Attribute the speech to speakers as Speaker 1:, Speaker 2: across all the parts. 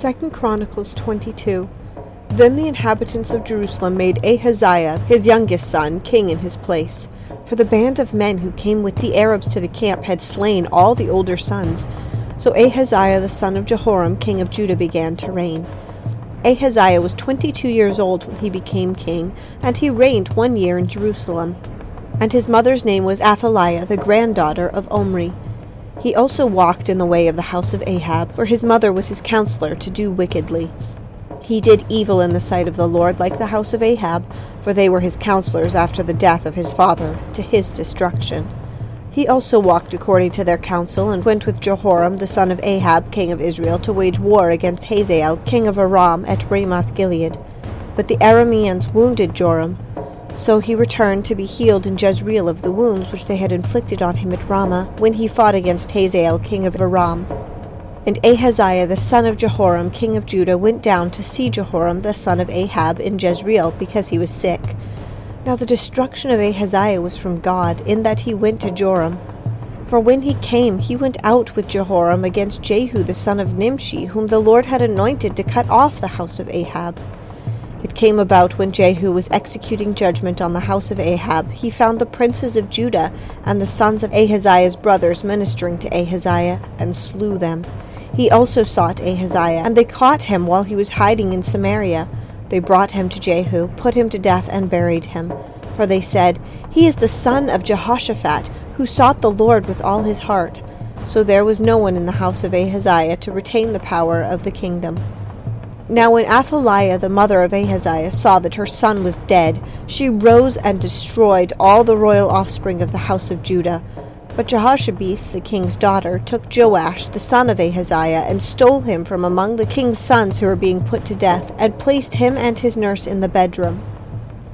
Speaker 1: 2 Chronicles 22. Then the inhabitants of Jerusalem made Ahaziah, his youngest son, king in his place. For the band of men who came with the Arabs to the camp had slain all the older sons. So Ahaziah the son of Jehoram, king of Judah, began to reign. Ahaziah was twenty two years old when he became king, and he reigned one year in Jerusalem. And his mother's name was Athaliah, the granddaughter of Omri. He also walked in the way of the house of Ahab, for his mother was his counselor to do wickedly. He did evil in the sight of the Lord, like the house of Ahab, for they were his counselors after the death of his father, to his destruction. He also walked according to their counsel, and went with Jehoram the son of Ahab, king of Israel, to wage war against Hazael, king of Aram, at Ramoth Gilead. But the Arameans wounded Joram, so he returned to be healed in Jezreel of the wounds which they had inflicted on him at Ramah, when he fought against Hazael king of Aram. And Ahaziah the son of Jehoram king of Judah went down to see Jehoram the son of Ahab in Jezreel, because he was sick. Now the destruction of Ahaziah was from God, in that he went to Joram. For when he came, he went out with Jehoram against Jehu the son of Nimshi, whom the Lord had anointed to cut off the house of Ahab. It came about when Jehu was executing judgment on the house of Ahab, he found the princes of Judah and the sons of Ahaziah's brothers ministering to Ahaziah, and slew them. He also sought Ahaziah, and they caught him while he was hiding in Samaria. They brought him to Jehu, put him to death, and buried him. For they said, He is the son of Jehoshaphat, who sought the Lord with all his heart. So there was no one in the house of Ahaziah to retain the power of the kingdom. Now when Athaliah the mother of Ahaziah saw that her son was dead, she rose and destroyed all the royal offspring of the house of Judah. But Jehoshabeath, the king's daughter, took Joash, the son of Ahaziah, and stole him from among the king's sons who were being put to death, and placed him and his nurse in the bedroom.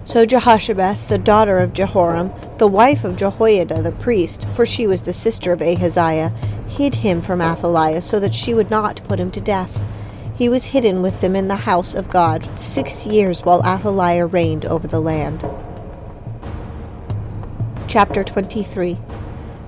Speaker 1: So Jehoshabeath, the daughter of Jehoram, the wife of Jehoiada the priest, for she was the sister of Ahaziah, hid him from Athaliah so that she would not put him to death. He was hidden with them in the house of God six years while Athaliah reigned over the land. Chapter 23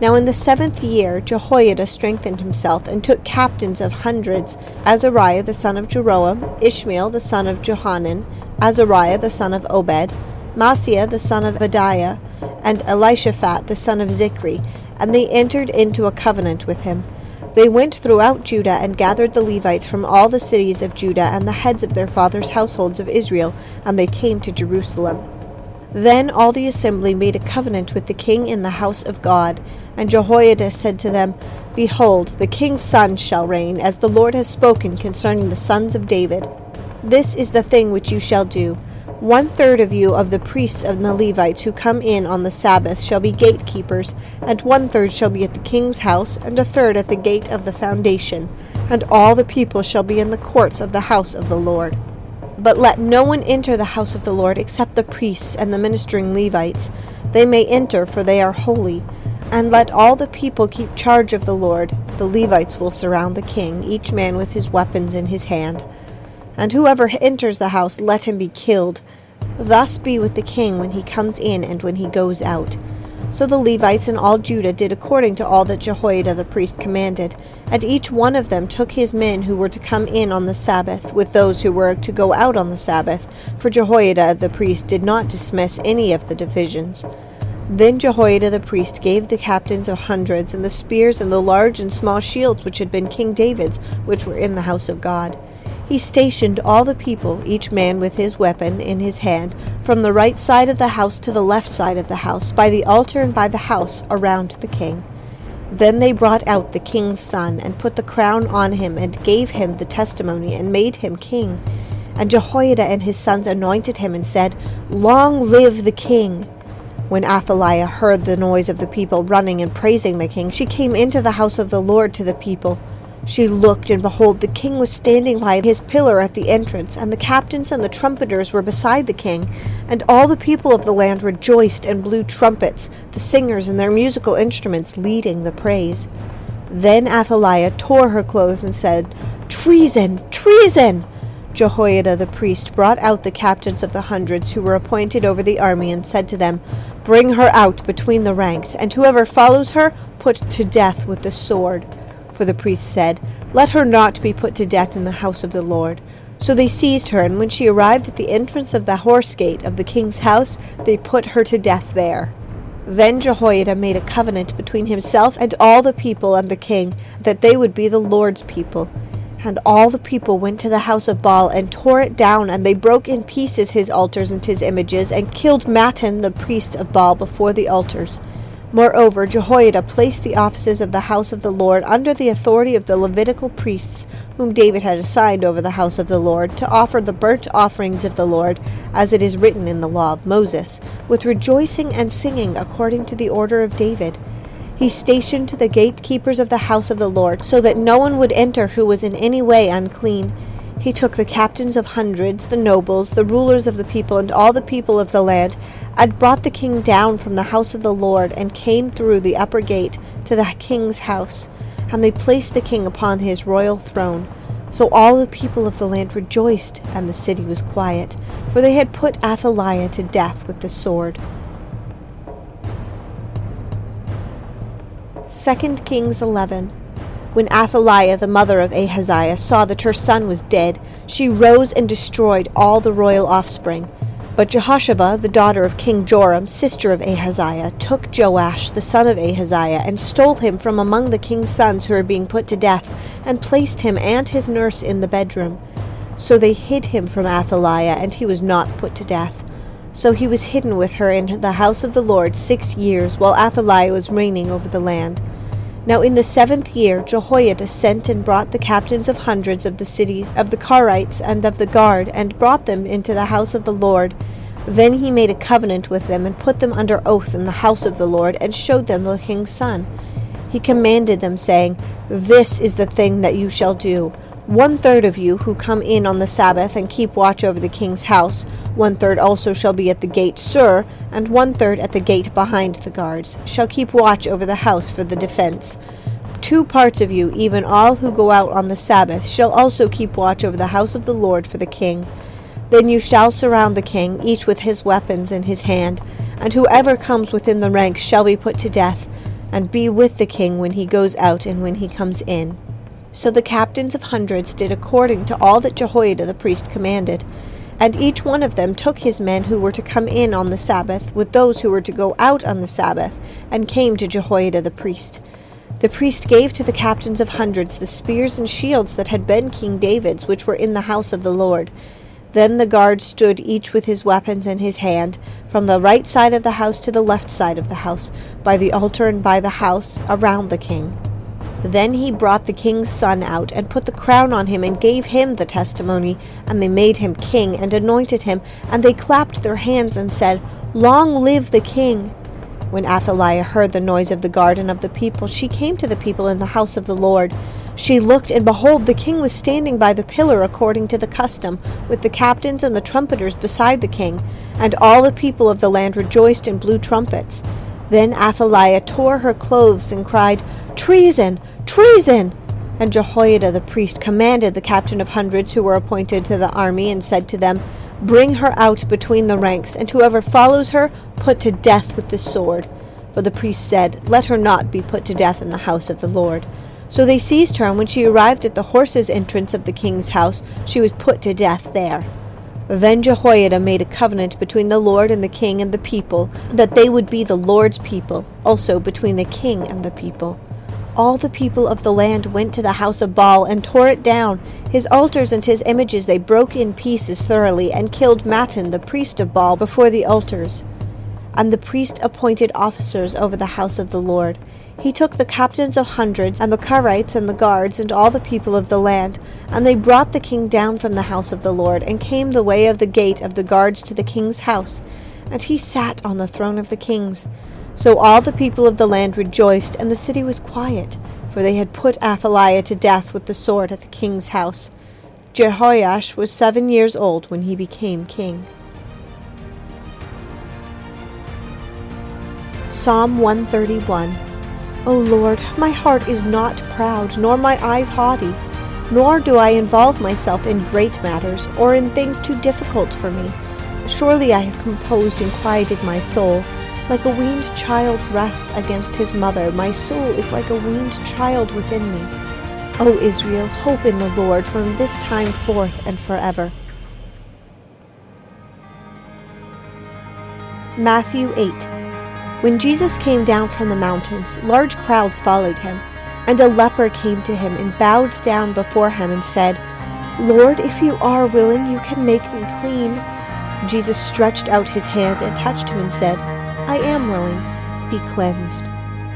Speaker 1: Now in the seventh year Jehoiada strengthened himself and took captains of hundreds Azariah the son of Jeroham, Ishmael the son of Johanan, Azariah the son of Obed, Maaseiah the son of Adaiah, and Elishaphat the son of Zichri, and they entered into a covenant with him. They went throughout Judah and gathered the Levites from all the cities of Judah and the heads of their fathers' households of Israel, and they came to Jerusalem. Then all the assembly made a covenant with the king in the house of God, and Jehoiada said to them, Behold, the king's son shall reign, as the Lord has spoken concerning the sons of David. This is the thing which you shall do. One third of you of the priests and the Levites who come in on the Sabbath shall be gatekeepers, and one third shall be at the king's house, and a third at the gate of the foundation, and all the people shall be in the courts of the house of the Lord. But let no one enter the house of the Lord except the priests and the ministering Levites. They may enter, for they are holy. And let all the people keep charge of the Lord. The Levites will surround the king, each man with his weapons in his hand and whoever enters the house, let him be killed. Thus be with the king when he comes in and when he goes out. So the Levites and all Judah did according to all that Jehoiada the priest commanded, and each one of them took his men who were to come in on the Sabbath with those who were to go out on the Sabbath, for Jehoiada the priest did not dismiss any of the divisions. Then Jehoiada the priest gave the captains of hundreds and the spears and the large and small shields which had been King David's, which were in the house of God. He stationed all the people, each man with his weapon in his hand, from the right side of the house to the left side of the house, by the altar and by the house, around the king. Then they brought out the king's son, and put the crown on him, and gave him the testimony, and made him king. And Jehoiada and his sons anointed him, and said, Long live the king! When Athaliah heard the noise of the people running and praising the king, she came into the house of the Lord to the people. She looked, and behold, the king was standing by his pillar at the entrance, and the captains and the trumpeters were beside the king. And all the people of the land rejoiced and blew trumpets, the singers and their musical instruments leading the praise. Then Athaliah tore her clothes and said, Treason! Treason! Jehoiada the priest brought out the captains of the hundreds who were appointed over the army and said to them, Bring her out between the ranks, and whoever follows her, put to death with the sword. For the priest said, Let her not be put to death in the house of the Lord. So they seized her, and when she arrived at the entrance of the horse gate of the king's house, they put her to death there. Then Jehoiada made a covenant between himself and all the people and the king, that they would be the Lord's people. And all the people went to the house of Baal and tore it down, and they broke in pieces his altars and his images, and killed Mattan the priest of Baal before the altars. Moreover, Jehoiada placed the offices of the house of the Lord under the authority of the Levitical priests, whom David had assigned over the house of the Lord, to offer the burnt offerings of the Lord, as it is written in the law of Moses, with rejoicing and singing according to the order of David. He stationed to the gatekeepers of the house of the Lord, so that no one would enter who was in any way unclean. He took the captains of hundreds, the nobles, the rulers of the people, and all the people of the land, and brought the king down from the house of the Lord, and came through the upper gate to the king's house. And they placed the king upon his royal throne. So all the people of the land rejoiced, and the city was quiet, for they had put Athaliah to death with the sword. 2 Kings 11 When Athaliah, the mother of Ahaziah, saw that her son was dead, she rose and destroyed all the royal offspring. But Jehosheba, the daughter of King Joram, sister of Ahaziah, took Joash, the son of Ahaziah, and stole him from among the king's sons who were being put to death, and placed him and his nurse in the bedroom. So they hid him from Athaliah, and he was not put to death. So he was hidden with her in the house of the Lord six years, while Athaliah was reigning over the land. Now in the seventh year Jehoiada sent and brought the captains of hundreds of the cities of the Carites and of the guard, and brought them into the house of the Lord. Then he made a covenant with them, and put them under oath in the house of the Lord, and showed them the king's son. He commanded them, saying, This is the thing that you shall do. One third of you who come in on the Sabbath and keep watch over the king's house, one third also shall be at the gate Sur, and one third at the gate behind the guards, shall keep watch over the house for the defense. Two parts of you, even all who go out on the Sabbath, shall also keep watch over the house of the Lord for the king. Then you shall surround the king, each with his weapons in his hand, and whoever comes within the ranks shall be put to death, and be with the king when he goes out and when he comes in. So the captains of hundreds did according to all that Jehoiada the priest commanded. And each one of them took his men who were to come in on the Sabbath with those who were to go out on the Sabbath, and came to Jehoiada the priest. The priest gave to the captains of hundreds the spears and shields that had been King David's, which were in the house of the Lord. Then the guards stood each with his weapons in his hand, from the right side of the house to the left side of the house, by the altar and by the house, around the king. Then he brought the king's son out, and put the crown on him, and gave him the testimony. And they made him king, and anointed him. And they clapped their hands, and said, Long live the king! When Athaliah heard the noise of the garden of the people, she came to the people in the house of the Lord. She looked, and behold, the king was standing by the pillar according to the custom, with the captains and the trumpeters beside the king. And all the people of the land rejoiced and blew trumpets. Then Athaliah tore her clothes and cried, Treason! Treason! And Jehoiada the priest commanded the captain of hundreds who were appointed to the army, and said to them, Bring her out between the ranks, and whoever follows her, put to death with the sword. For the priest said, Let her not be put to death in the house of the Lord. So they seized her, and when she arrived at the horses' entrance of the king's house, she was put to death there. Then Jehoiada made a covenant between the Lord and the king and the people, that they would be the Lord's people, also between the king and the people all the people of the land went to the house of Baal and tore it down. His altars and his images they broke in pieces thoroughly, and killed Mattan, the priest of Baal, before the altars. And the priest appointed officers over the house of the Lord. He took the captains of hundreds, and the Carites, and the guards, and all the people of the land, and they brought the king down from the house of the Lord, and came the way of the gate of the guards to the king's house. And he sat on the throne of the kings. So all the people of the land rejoiced, and the city was quiet, for they had put Athaliah to death with the sword at the king's house. Jehoash was seven years old when he became king. Psalm 131 O Lord, my heart is not proud, nor my eyes haughty, nor do I involve myself in great matters, or in things too difficult for me. Surely I have composed and quieted my soul. Like a weaned child rests against his mother, my soul is like a weaned child within me. O Israel, hope in the Lord from this time forth and forever. Matthew 8 When Jesus came down from the mountains, large crowds followed him, and a leper came to him and bowed down before him and said, Lord, if you are willing, you can make me clean. Jesus stretched out his hand and touched him and said, I am willing, be cleansed.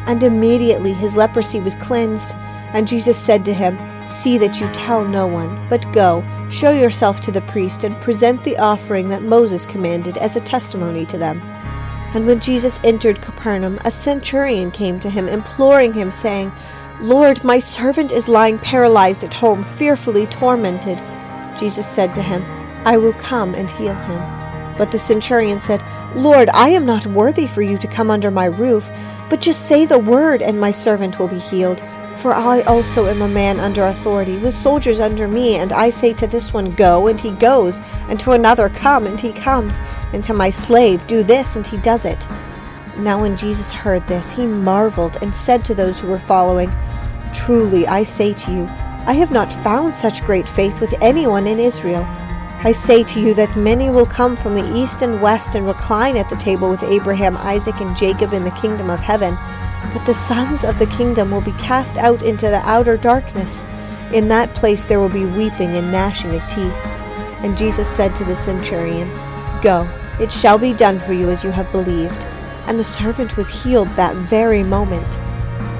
Speaker 1: And immediately his leprosy was cleansed. And Jesus said to him, See that you tell no one, but go, show yourself to the priest, and present the offering that Moses commanded as a testimony to them. And when Jesus entered Capernaum, a centurion came to him, imploring him, saying, Lord, my servant is lying paralyzed at home, fearfully tormented. Jesus said to him, I will come and heal him. But the centurion said, Lord, I am not worthy for you to come under my roof, but just say the word, and my servant will be healed. For I also am a man under authority, with soldiers under me, and I say to this one, Go, and he goes, and to another, Come, and he comes, and to my slave, Do this, and he does it. Now when Jesus heard this, he marveled, and said to those who were following, Truly I say to you, I have not found such great faith with anyone in Israel. I say to you that many will come from the east and west and recline at the table with Abraham, Isaac, and Jacob in the kingdom of heaven. But the sons of the kingdom will be cast out into the outer darkness. In that place there will be weeping and gnashing of teeth. And Jesus said to the centurion, Go, it shall be done for you as you have believed. And the servant was healed that very moment.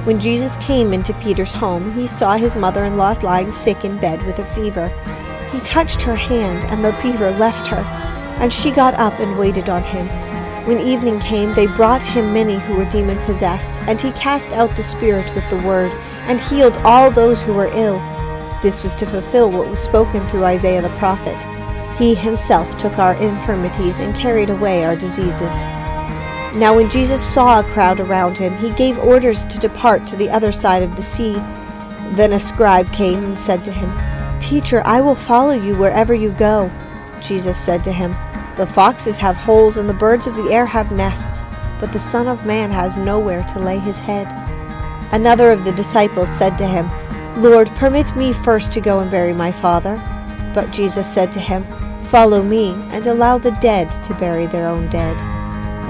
Speaker 1: When Jesus came into Peter's home, he saw his mother in law lying sick in bed with a fever. He touched her hand, and the fever left her, and she got up and waited on him. When evening came, they brought him many who were demon possessed, and he cast out the spirit with the word, and healed all those who were ill. This was to fulfill what was spoken through Isaiah the prophet. He himself took our infirmities and carried away our diseases. Now, when Jesus saw a crowd around him, he gave orders to depart to the other side of the sea. Then a scribe came and said to him, Teacher, I will follow you wherever you go. Jesus said to him, The foxes have holes and the birds of the air have nests, but the Son of Man has nowhere to lay his head. Another of the disciples said to him, Lord, permit me first to go and bury my father. But Jesus said to him, Follow me, and allow the dead to bury their own dead.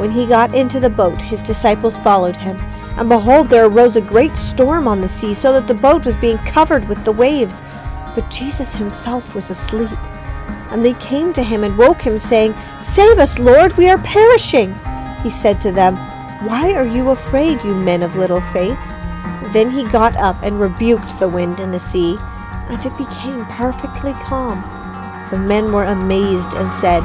Speaker 1: When he got into the boat, his disciples followed him. And behold, there arose a great storm on the sea, so that the boat was being covered with the waves but Jesus himself was asleep. And they came to him and woke him, saying, Save us, Lord, we are perishing. He said to them, Why are you afraid, you men of little faith? Then he got up and rebuked the wind and the sea, and it became perfectly calm. The men were amazed and said,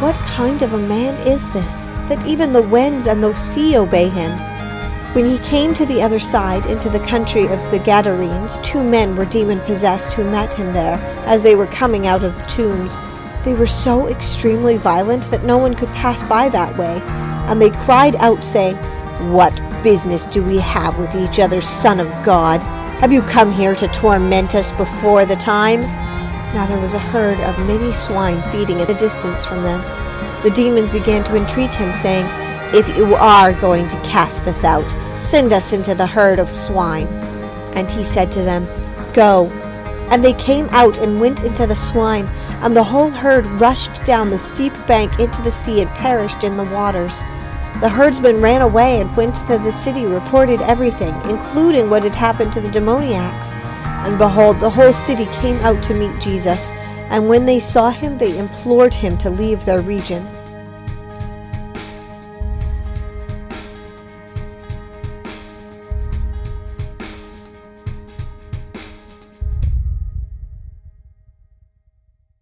Speaker 1: What kind of a man is this, that even the winds and the sea obey him? When he came to the other side, into the country of the Gadarenes, two men were demon possessed who met him there as they were coming out of the tombs. They were so extremely violent that no one could pass by that way, and they cried out, saying, What business do we have with each other, Son of God? Have you come here to torment us before the time? Now there was a herd of many swine feeding at a distance from them. The demons began to entreat him, saying, If you are going to cast us out, Send us into the herd of swine. And he said to them, Go. And they came out and went into the swine, and the whole herd rushed down the steep bank into the sea and perished in the waters. The herdsmen ran away and went to the city, reported everything, including what had happened to the demoniacs. And behold, the whole city came out to meet Jesus, and when they saw him, they implored him to leave their region.